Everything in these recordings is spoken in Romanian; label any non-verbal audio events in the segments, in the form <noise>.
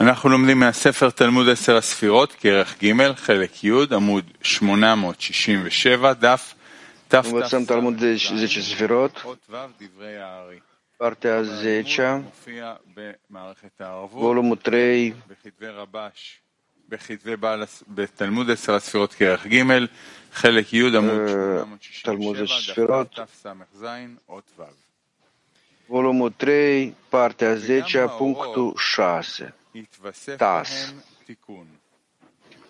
אנחנו לומדים מהספר תלמוד עשר הספירות, כרך ג', חלק י', עמוד 867, דף תת... Вот сам Талмуд Зечи Сферот, партия Зеча, Голому Трей, בתלמוד עשר הספירות כרך ג', חלק י' עמוד 867, תף ס"ז, אות ו'. volumul 3, partea 10, punctul 6, TAS.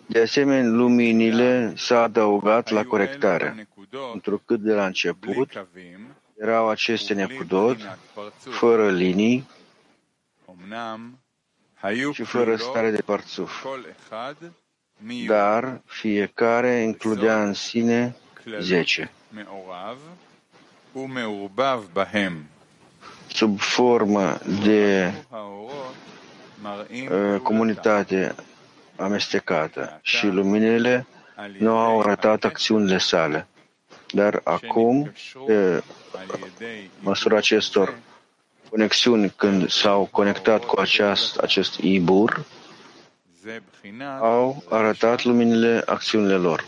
De asemenea, luminile s-au adăugat la corectare, întrucât de la început erau aceste necudot, fără linii și fără stare de parțuf. Dar fiecare includea în sine zece sub formă de uh, comunitate amestecată. Și luminile nu au arătat acțiunile sale. Dar acum, pe măsura acestor conexiuni, când s-au conectat cu aceast, acest ibur, au arătat luminile acțiunile lor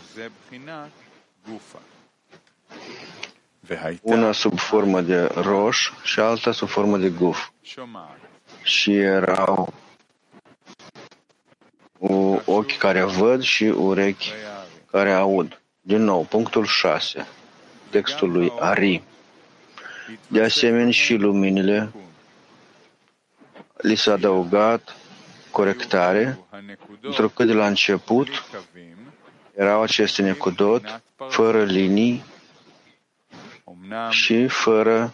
una sub formă de roș și alta sub formă de guf. Și erau o ochi care văd și urechi care aud. Din nou, punctul 6, textul lui Ari. De asemenea, și luminile. Li s-a adăugat corectare, pentru că de la început erau aceste necudot, fără linii, și fără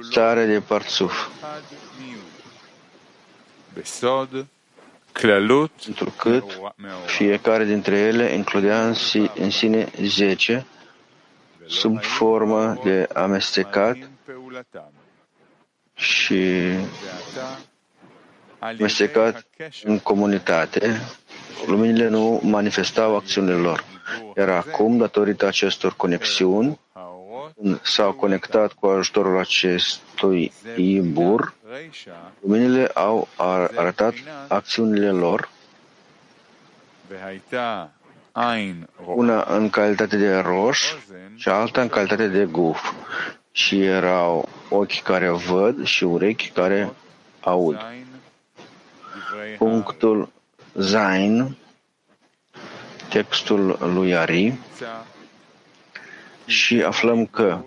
stare de parțuf. Întrucât fiecare dintre ele includea în, în sine zece sub formă de amestecat și amestecat în comunitate, luminile nu manifestau acțiunile lor. Iar acum, datorită acestor conexiuni, s-au conectat cu ajutorul acestui ibur, luminile au arătat acțiunile lor, una în calitate de roș și alta în calitate de guf. Și erau ochi care văd și urechi care aud. Punctul Zain, textul lui Ari, și aflăm că,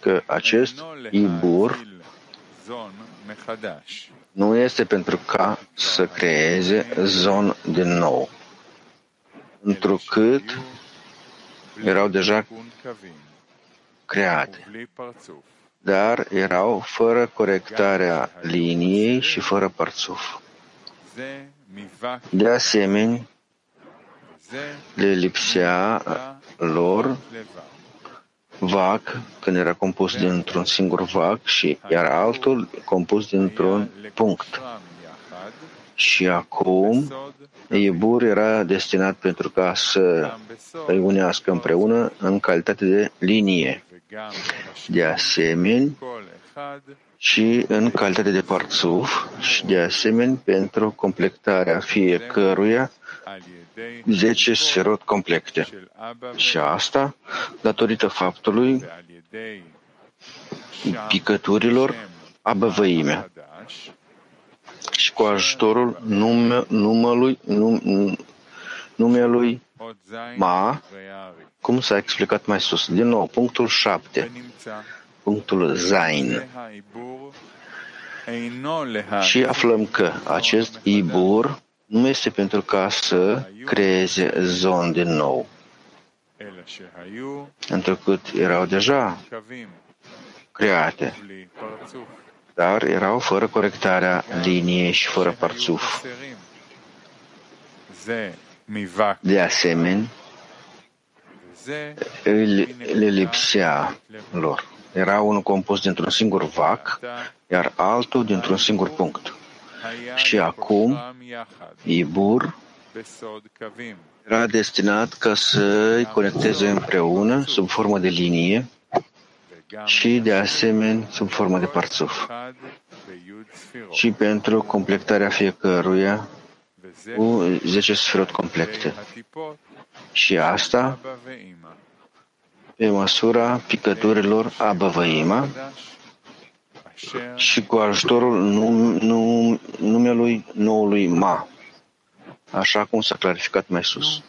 că acest ibur nu este pentru ca să creeze zon din nou, întrucât erau deja create, dar erau fără corectarea liniei și fără părțuf. De asemenea, le lipsea lor vac, când era compus dintr-un singur vac, și iar altul compus dintr-un punct. Și acum Iebur era destinat pentru ca să îi unească împreună în calitate de linie. De asemenea, și în calitate de parțuf și de asemenea pentru completarea fiecăruia 10 serot complete. Și asta datorită faptului picăturilor abăvăime și cu ajutorul nume, numelui, num, numelui Ma, cum s-a explicat mai sus. Din nou, punctul 7, punctul Zain. Și aflăm că acest Ibur nu este pentru ca să creeze zon din nou, întrucât erau deja create, dar erau fără corectarea liniei și fără parțuf. De asemenea, le lipsea lor. Era unul compus dintr-un singur vac, iar altul dintr-un singur punct și acum Ibur era destinat ca să îi conecteze împreună sub formă de linie și de asemenea sub formă de parțuf și pentru completarea fiecăruia cu 10 sferot complete. Și asta pe măsura picăturilor Abavăima și cu ajutorul num, num, numelui noului Ma, așa cum s-a clarificat mai sus.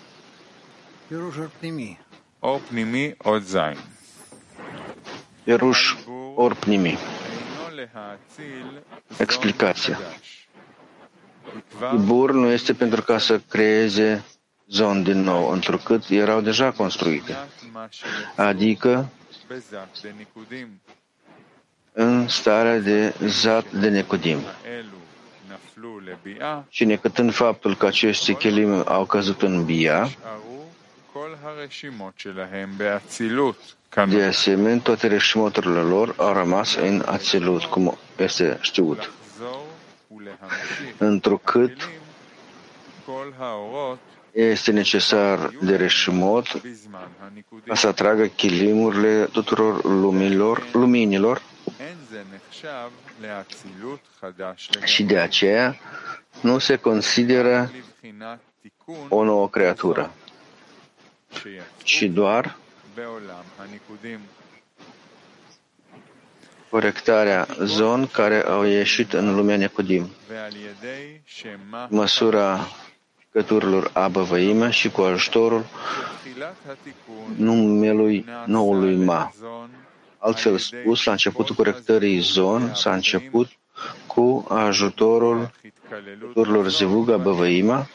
Or pnimi od zain. Peruș or pnimi. Explicația. Ibur nu este pentru ca să creeze zon din nou, întrucât erau deja construite. Adică în starea de zat de necudim. Și necătând faptul că aceste chelim au căzut în bia, de asemenea, toate reșimoturile lor au rămas în ațilut, cum este știut. Întrucât este necesar de reșimot ca să atragă chilimurile tuturor lumilor, luminilor și de aceea nu se consideră o nouă creatură, ci doar corectarea zon care au ieșit în lumea Necudim, măsura căturilor Abăvăime și cu ajutorul numelui noului Ma. Altfel spus, la începutul corectării zon s-a început cu ajutorul căturilor Zivuga Băvăima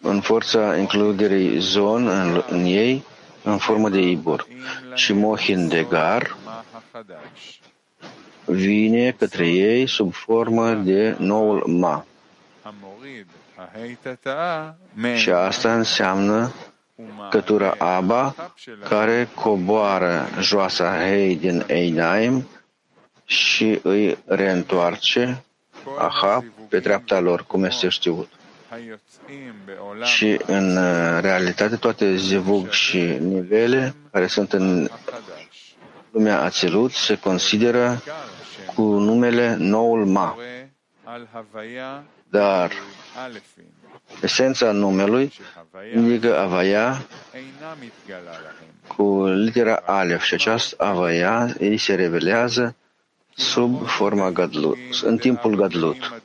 în forța includerii zon în, în ei în formă de ibur și Mohin de Gar vine către ei sub formă de noul Ma. Și asta înseamnă cătura Aba, care coboară joasa Hei din Einaim și îi reîntoarce Aha pe treapta lor, cum este știut. Și în realitate toate zivug și nivele care sunt în lumea Ațilut se consideră cu numele Noul Ma. Dar esența numelui indică Avaya cu litera Alef și această Avaya ei se revelează sub forma Gadlut, în timpul Gadlut.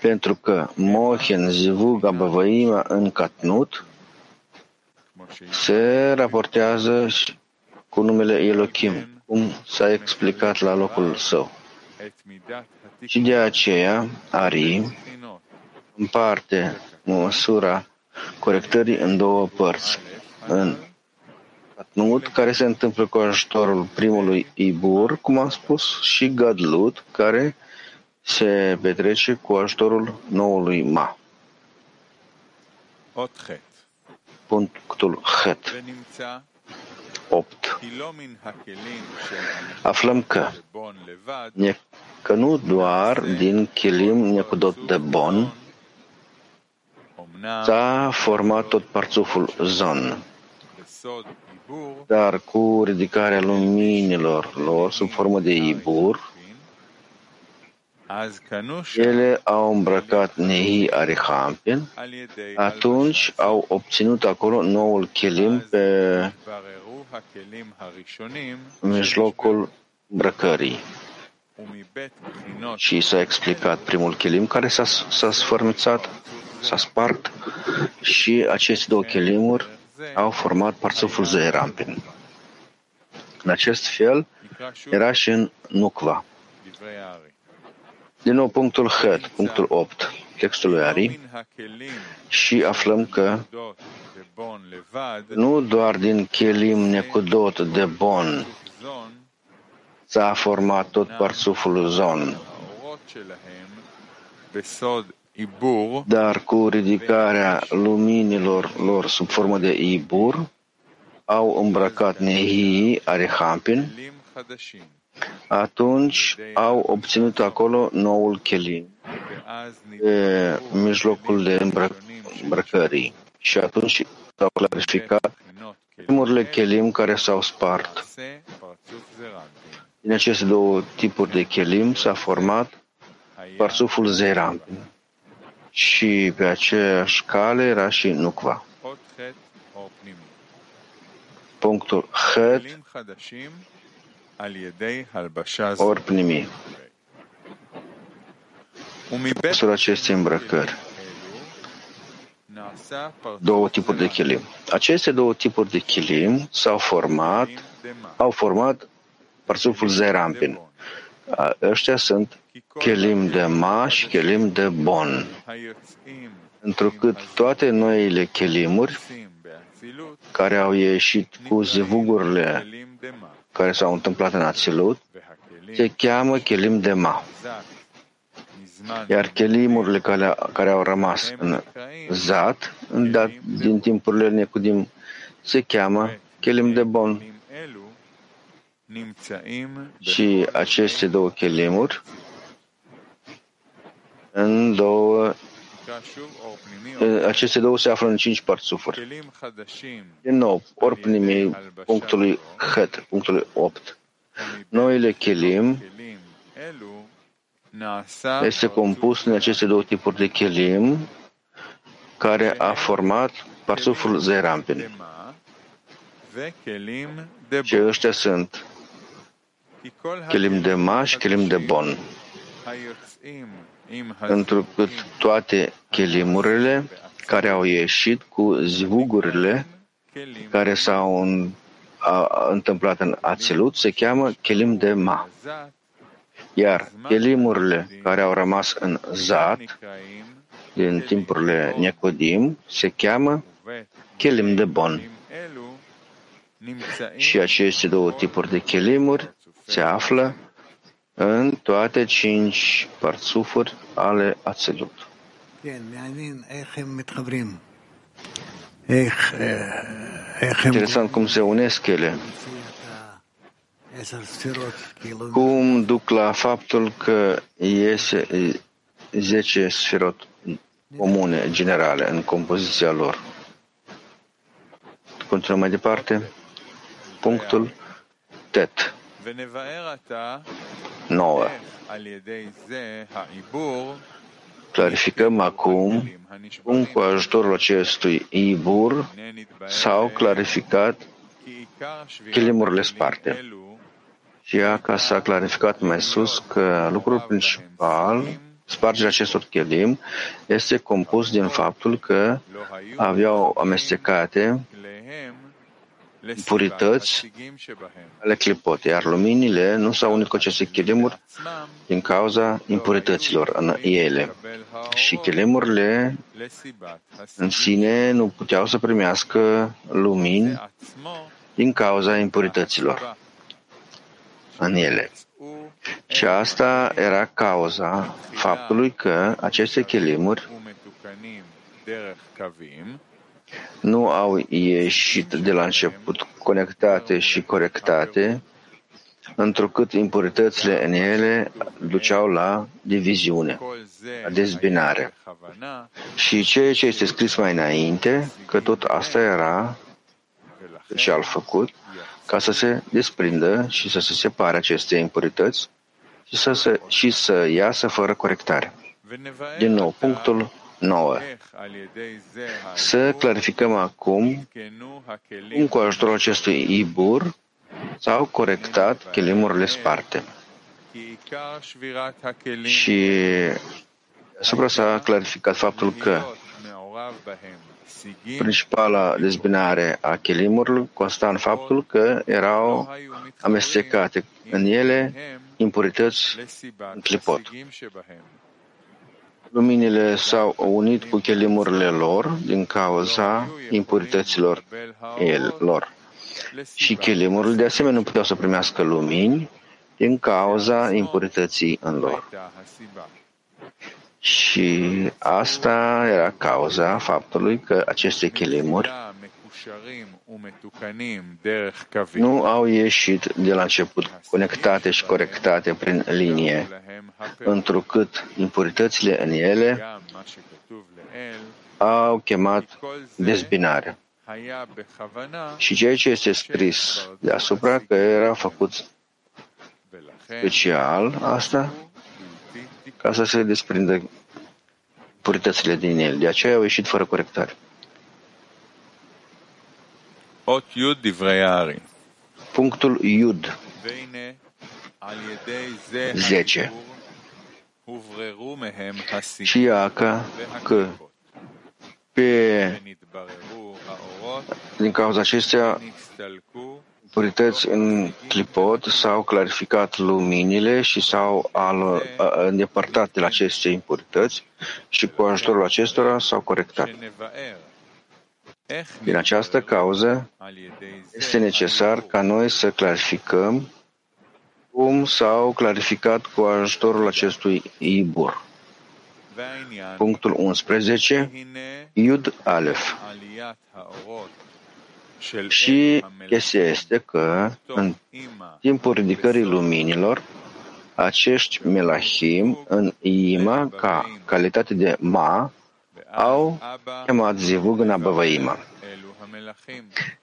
Pentru că Mohen Zivug Abavaima în Katnut se raportează cu numele Elohim, cum s-a explicat la locul său. Și de aceea, Ari împarte măsura corectării în două părți. În Atnut, care se întâmplă cu ajutorul primului Ibur, cum am spus, și Gadlut, care se petrece cu ajutorul noului Ma. Punctul Het. 8. Aflăm că, că nu doar din Chilim Necudot de Bon s-a format tot parțuful Zon, dar cu ridicarea luminilor lor sub formă de Ibur, ele au îmbrăcat Nehi Arihampin, atunci au obținut acolo noul chelim pe mijlocul îmbrăcării. Și s-a explicat primul chelim care s-a, s-a sfărmițat, s-a spart și aceste două chelimuri au format parțuful Zeerampin. În acest fel era și în Nucva. Din nou punctul H, punctul 8, textul lui Ari, și aflăm că nu doar din Kelim Necudot de Bon s-a format tot parțuful Zon, dar cu ridicarea luminilor lor sub formă de Ibur, au îmbrăcat Nehi Arehampin, atunci au obținut acolo noul Kelim, pe mijlocul de îmbrăcării. Și atunci s-au clarificat primurile Kelim care s-au spart. Din aceste două tipuri de chelim s-a format parsuful Zeirampin și pe aceeași cale era și Nukva. Punctul Het ori pnimi. Măsura acestei îmbrăcări. Două tipuri de chilim. Aceste două tipuri de chilim s-au format, au format parsuful Zerampin. Ăștia sunt chelim de maș și chelim de bon. Întrucât toate noile chelimuri care au ieșit cu zivugurile care s-au întâmplat în Ațilut se cheamă chelim de ma. Iar chelimurile care, care au rămas în zat, dat, din timpurile necudim, se cheamă chelim de bon. Și aceste două chelimuri în două aceste două se află în cinci parțufuri. Din nou, ori primii punctului Het, punctului 8. Noile chelim este compus din aceste două tipuri de chelim care a format parsuful Zerampin. Și ăștia sunt chelim de maș și chelim de bon. Pentru că toate chelimurile care au ieșit cu zvugurile care s-au întâmplat în Ațilut se cheamă chelim de ma. Iar chelimurile care au rămas în Zat din timpurile Necodim se cheamă chelim de bon. Și aceste două tipuri de chelimuri se află în toate cinci parțufuri ale Ațelut. Interesant cum se unesc ele. Cum duc la faptul că iese 10 sferot comune, generale, în compoziția lor. Continuăm mai departe. Punctul TET. 9. Clarificăm acum cum cu ajutorul acestui ibur s-au clarificat chilimurile sparte. Și ea, ca s-a clarificat mai sus că lucrul principal, spargerea acestor chelim, este compus din faptul că aveau amestecate purități ale clipot, iar luminile nu s-au unit cu aceste chelimuri din cauza impurităților în ele. Și chelimurile în sine nu puteau să primească lumini din cauza impurităților în ele. Și asta era cauza faptului că aceste chelimuri nu au ieșit de la început conectate și corectate, întrucât impuritățile în ele duceau la diviziune, la dezbinare. Și ceea ce este scris mai înainte, că tot asta era ce al făcut, ca să se desprindă și să se separe aceste impurități și să, se, și să iasă fără corectare. Din nou, punctul 9. Să clarificăm acum cum cu ajutorul acestui ibur s-au corectat chelimurile sparte. Și asupra s-a clarificat faptul că Principala dezbinare a chelimurilor consta în faptul că erau amestecate în ele impurități în clipot. Luminile s-au unit cu chelimurile lor din cauza impurităților lor. Și chelimurile de asemenea nu puteau să primească lumini din cauza impurității în lor. Și asta era cauza faptului că aceste chelimuri nu au ieșit de la început conectate și corectate prin linie, întrucât impuritățile în ele au chemat dezbinare. Și ceea ce este scris deasupra că era făcut special asta ca să se desprindă puritățile din el. De aceea au ieșit fără corectare. Punctul Iud. 10. Și iaca că pe, din cauza acestea purități în clipot s-au clarificat luminile și s-au îndepărtat de la aceste impurități și cu ajutorul acestora s-au corectat. Din această cauză, este necesar ca noi să clarificăm cum s-au clarificat cu ajutorul acestui Ibur. Punctul 11. Iud Alef. Și chestia este că în timpul ridicării luminilor, acești melahim în Ima, ca calitate de Ma, au chemat zivug în Abavăima.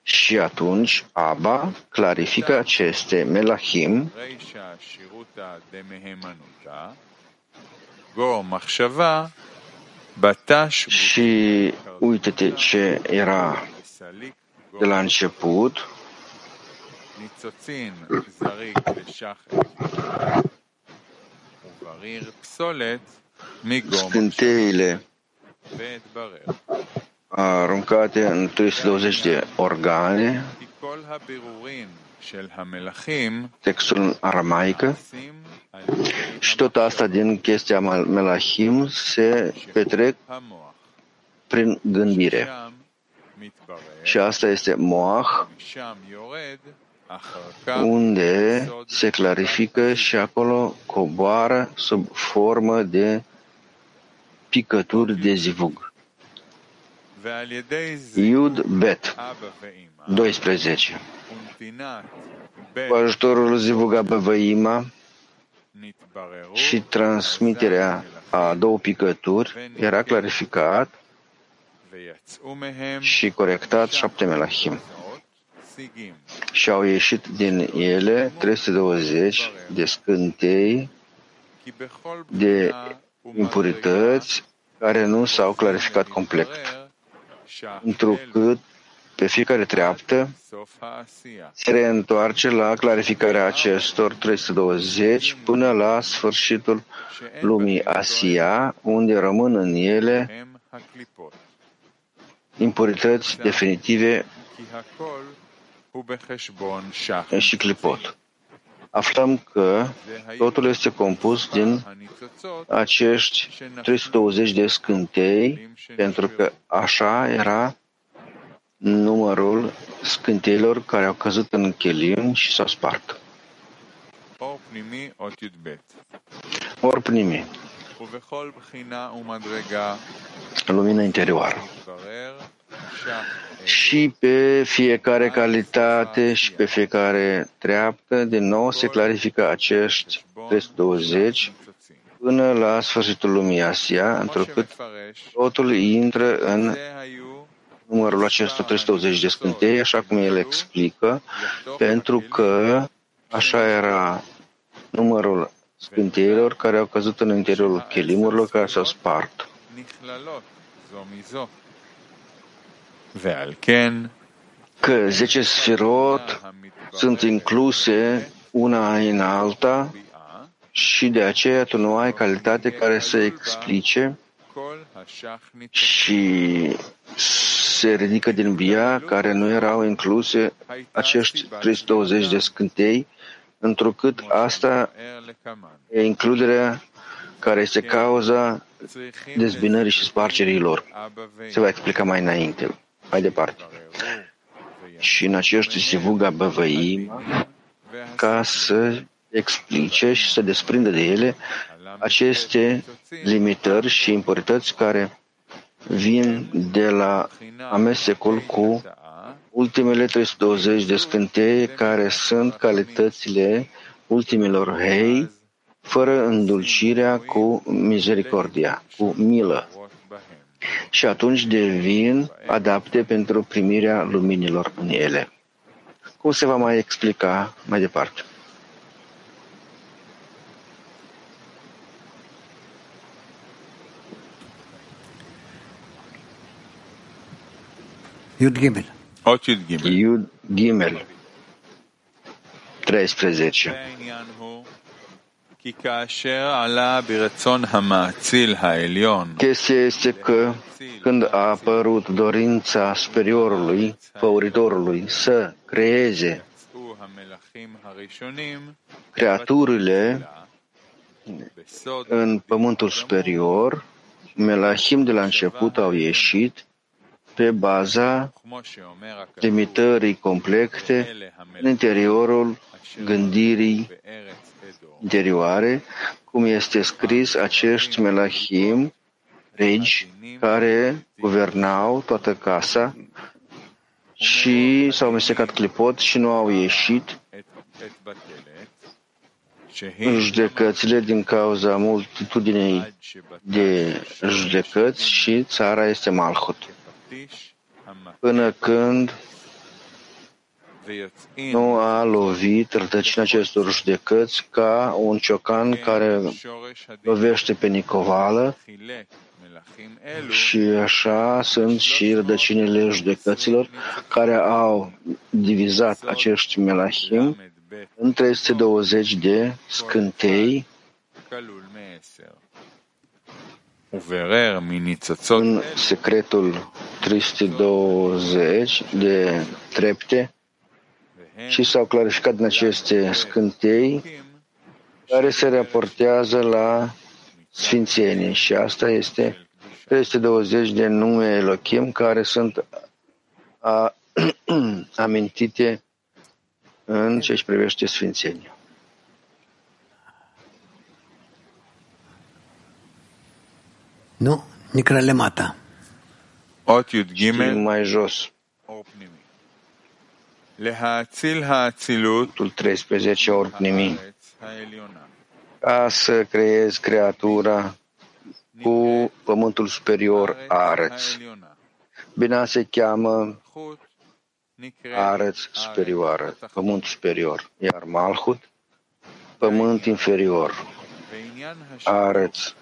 Și atunci Abba clarifică aceste melahim. Și uite-te ce era de la început. Scânteile aruncate în 320 de organe, textul aramaică, și tot asta din chestia Melahim se petrec prin gândire. Și asta este Moach, unde se clarifică și acolo coboară sub formă de picături de zivug. Iud Bet 12 Cu ajutorul Zivuga Băvăima și transmiterea a două picături era clarificat și corectat șapte melahim. Și au ieșit din ele 320 de scântei de impurități care nu s-au clarificat complet, întrucât pe fiecare treaptă se reîntoarce la clarificarea acestor 320 până la sfârșitul lumii Asia, unde rămân în ele impurități definitive și clipot. Aflăm că totul este compus din acești 320 de scântei, pentru că așa era numărul scânteilor care au căzut în chelim și s-au spart. Or pnimi. Lumină interioară. Și pe fiecare calitate și pe fiecare treaptă, din nou se clarifică acești 320 până la sfârșitul lumii Asia, întrucât totul intră în numărul acestor 320 de scântei, așa cum el explică, pentru că așa era numărul scânteilor care au căzut în interiorul chelimurilor care s-au spart. Că 10 sfirot sunt incluse una în alta și de aceea tu nu ai calitate care să explice și se ridică din via care nu erau incluse acești 320 de scântei, întrucât asta e includerea care este cauza dezbinării și spargerii lor. Se va explica mai înainte, mai departe. Și în acești sivuga băvăim ca să explice și să desprindă de ele aceste limitări și impurități care vin de la amestecul cu ultimele 320 de scânteie care sunt calitățile ultimilor hei, fără îndulcirea cu misericordia, cu milă și atunci devin adapte pentru primirea luminilor în ele. Cum se va mai explica mai departe? Iud Gimel. Iud Gimel. 13. Chestia este că când a apărut dorința superiorului, făuritorului, să creeze creaturile în pământul superior, melahim de la început au ieșit pe baza limitării complexe, în interiorul gândirii interioare, cum este scris acești melahim, regi, care guvernau toată casa și s-au mestecat clipot și nu au ieșit în judecățile din cauza multitudinei de judecăți și țara este Malhut. Până când nu a lovit rădăcina acestor judecăți ca un ciocan care lovește pe nicovală și așa sunt și rădăcinile judecăților care au divizat acești melahim în 320 de scântei. În secretul 320 de trepte și s-au clarificat în aceste scântei care se raportează la Sfințenie și asta este 320 de nume Elohim care sunt a, <clears throat> amintite în ce își privește Sfințenia. Nu, Nicra Lemata. Mai jos. Opnim. Versetul 13, Orpnimi, ca să creez creatura cu pământul superior Arăț. Bina se cheamă Arăț superioară, pământ superior, iar Malhut, pământ inferior, Arăț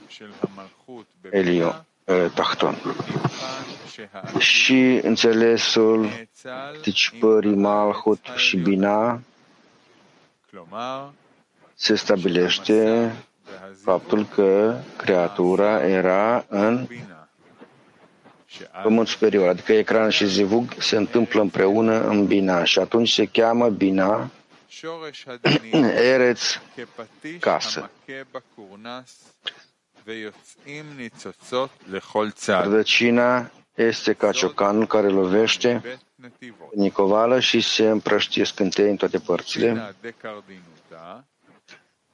Elio. Tahton. Și înțelesul participării Malhut și Bina se stabilește faptul că creatura era în pământ superior, adică ecran și zivug se întâmplă împreună în Bina și atunci se cheamă Bina Ereț casă. Rădăcina este ca ciocanul care lovește nicovală și se împrăștie scânteie în toate părțile.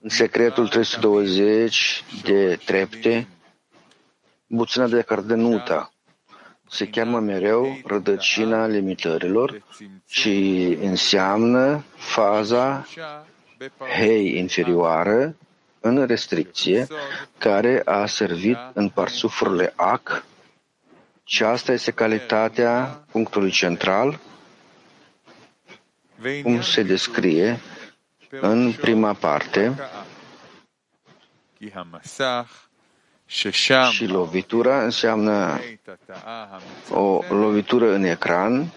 În secretul 320 de trepte, buțina de cardenuta se cheamă mereu rădăcina limitărilor și înseamnă faza hei inferioară în restricție care a servit în parsufurile ac și asta este calitatea punctului central, cum se descrie în prima parte, și lovitura înseamnă o lovitură în ecran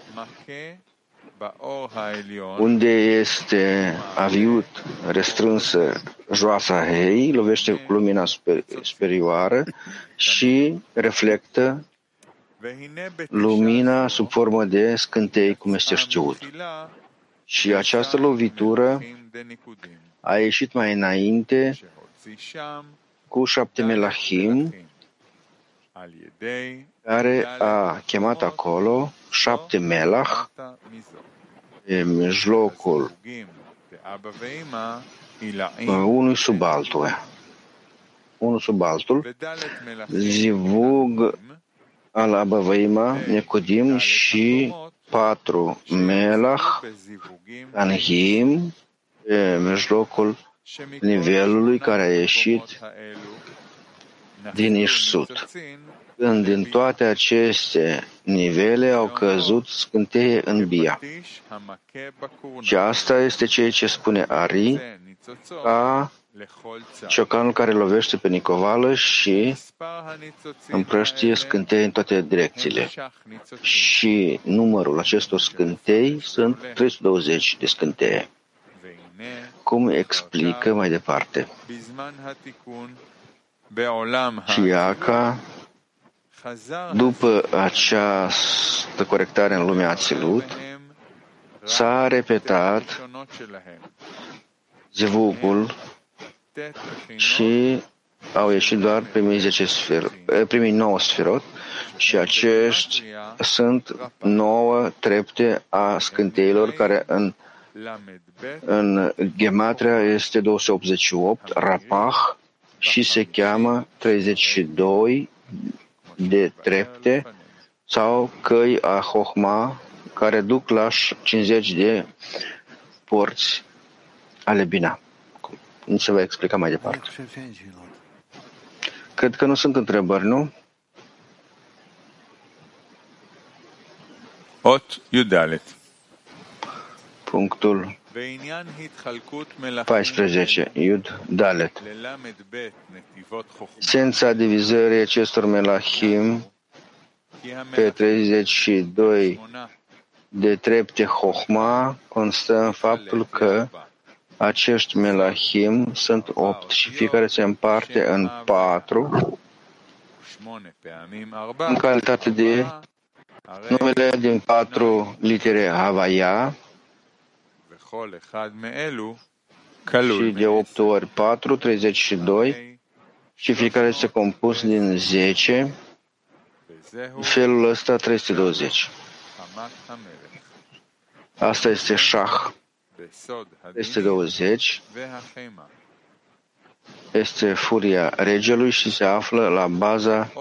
unde este aviut, restrânsă joasa hei, lovește cu lumina super, superioară și reflectă lumina sub formă de scântei cu este știut. Și această lovitură a ieșit mai înainte cu șapte melahim, care a chemat acolo șapte melach în mijlocul unul sub altul. Unul sub altul. Zivug al Abavaima, Necodim și patru Melach, Anhim, în mijlocul nivelului care a ieșit din Ișsut când din toate aceste nivele au căzut scânteie în Bia. Și asta este ceea ce spune Ari, ca ciocanul care lovește pe Nicovală și împrăștie scântei în toate direcțiile. Și numărul acestor scântei sunt 320 de scânteie. Cum explică mai departe? Și Iaca după această corectare în lumea Ațilut, s-a repetat zivugul și au ieșit doar primii, 10 sfer, eh, primii 9 sferot și acești sunt nouă trepte a scânteilor care în, în gematria este 288, rapah, și se cheamă 32 de trepte sau căi a Hohma care duc la 50 de porți ale Bina. Nu se va explica mai departe. Cred că nu sunt întrebări, nu? Ot Yudalet. Punctul 14. Iud Dalet. Sența divizării acestor melahim pe 32 de trepte Hohma constă în faptul că acești melahim sunt opt și fiecare se împarte în patru. În calitate de numele din patru litere Havaya și de 8 ori 4, 32 și fiecare este compus din 10, felul ăsta 320. Asta este Shah. Este 20. Este furia regelui și se află la baza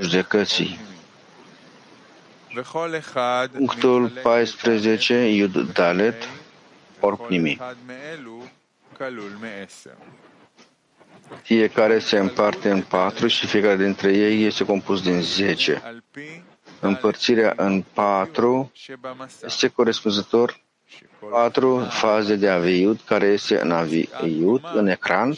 judecății. Punctul 14, Iud Dalet, Orpnimi. Fiecare se împarte în patru și fiecare dintre ei este compus din zece. Împărțirea în patru este corespunzător patru faze de aviut care este în aviut, în ecran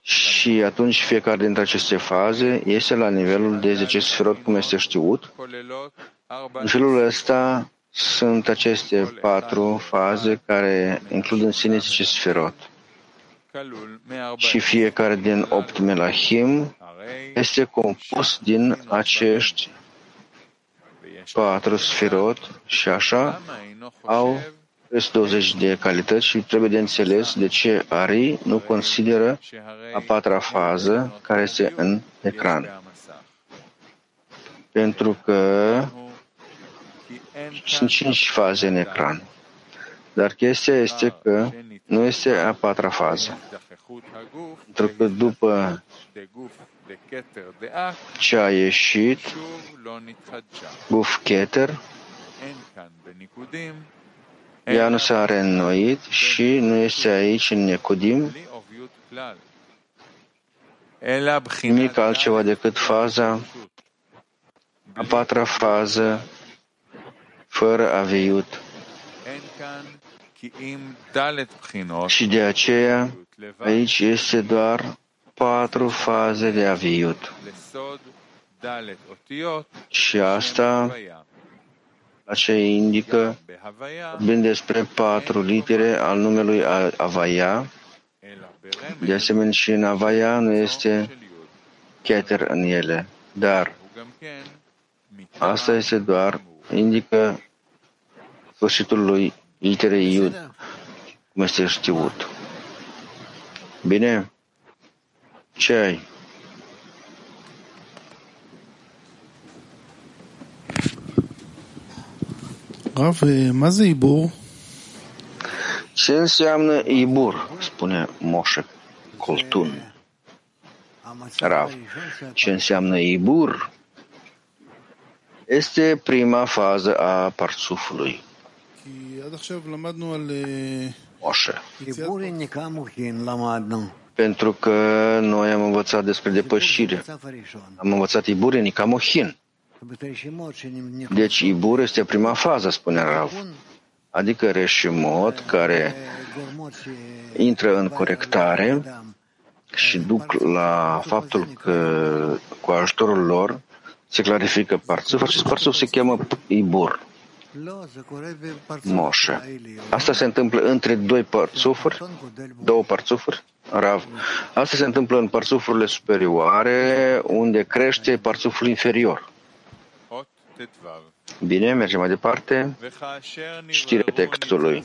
și atunci fiecare dintre aceste faze este la nivelul de 10 sferot, cum este știut. În felul ăsta sunt aceste patru faze care includ în sine 10 sferot. Și fiecare din opt melahim este compus din acești patru sferot și așa au 20 de calități și trebuie de înțeles de ce Ari nu consideră a patra fază care este în ecran. Pentru că sunt cinci faze în ecran. Dar chestia este că nu este a patra fază. Pentru că după ce a ieșit Guf Keter, ea nu s-a reînnoit și nu este aici în Necudim nimic altceva decât faza, a patra fază, fără aviut. Și de aceea aici este doar patru faze de aviut. Și asta ce indică vorbind despre patru litere al numelui Avaya. De asemenea, și în Avaya nu este Keter în ele, dar asta este doar, indică sfârșitul lui literei Iud, cum este știut. Bine? Ce ai? Rav, מה זה עיבור? Ce înseamnă Ibur? Spune Moșe Coltun. Rav, ce înseamnă Ibur? Este prima fază a parțufului. Moșe. Pentru că noi am învățat despre depășire. Am învățat Ibur în Nicamohin. Deci Ibur este prima fază, spune Rav. adică reșimot care intră în corectare și duc la faptul că cu ajutorul lor se clarifică parțuf. Acest parțuf se cheamă Ibur, Moșe. Asta se întâmplă între doi parțufuri, două parțufuri, Rav. Asta se întâmplă în parțufurile superioare, unde crește parțuful inferior. Bine, mergem mai departe. Știre textului.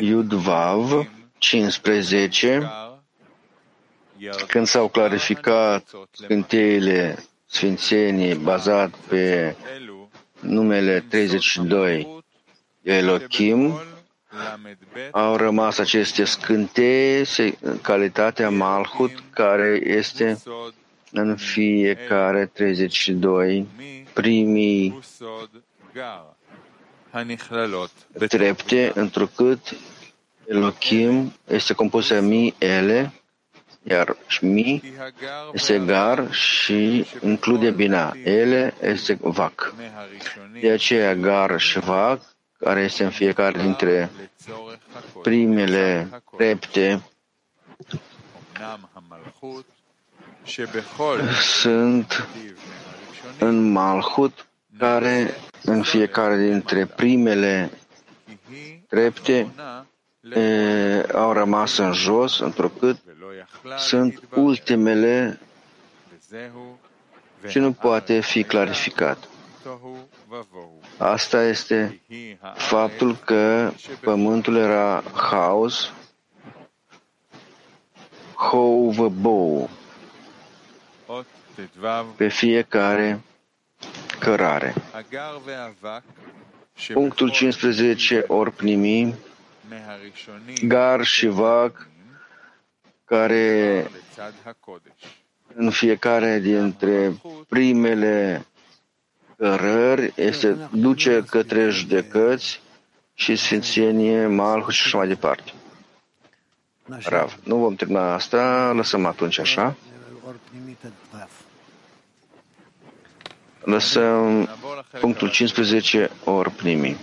Yud Vav 15 când s-au clarificat scânteile Sfințenii bazat pe numele 32 Elohim, au rămas aceste scânteie, calitatea Malhut, care este în fiecare 32 primii trepte, întrucât Elohim este compus de mi, ele, iar șmi este gar și include bina. Ele este vac. De aceea gar și vac, care este în fiecare dintre primele trepte, sunt în Malhut, care în fiecare dintre primele trepte e, au rămas în jos, întrucât sunt ultimele și nu poate fi clarificat. Asta este faptul că pământul era haos, hou pe fiecare cărare. Punctul 15, orpnimi, gar și vac, care în fiecare dintre primele cărări este, duce către judecăți și sfințenie, malhu și așa mai departe. Rav. Nu vom termina asta, lăsăm atunci așa. Lăsăm punctul 15, ori primii.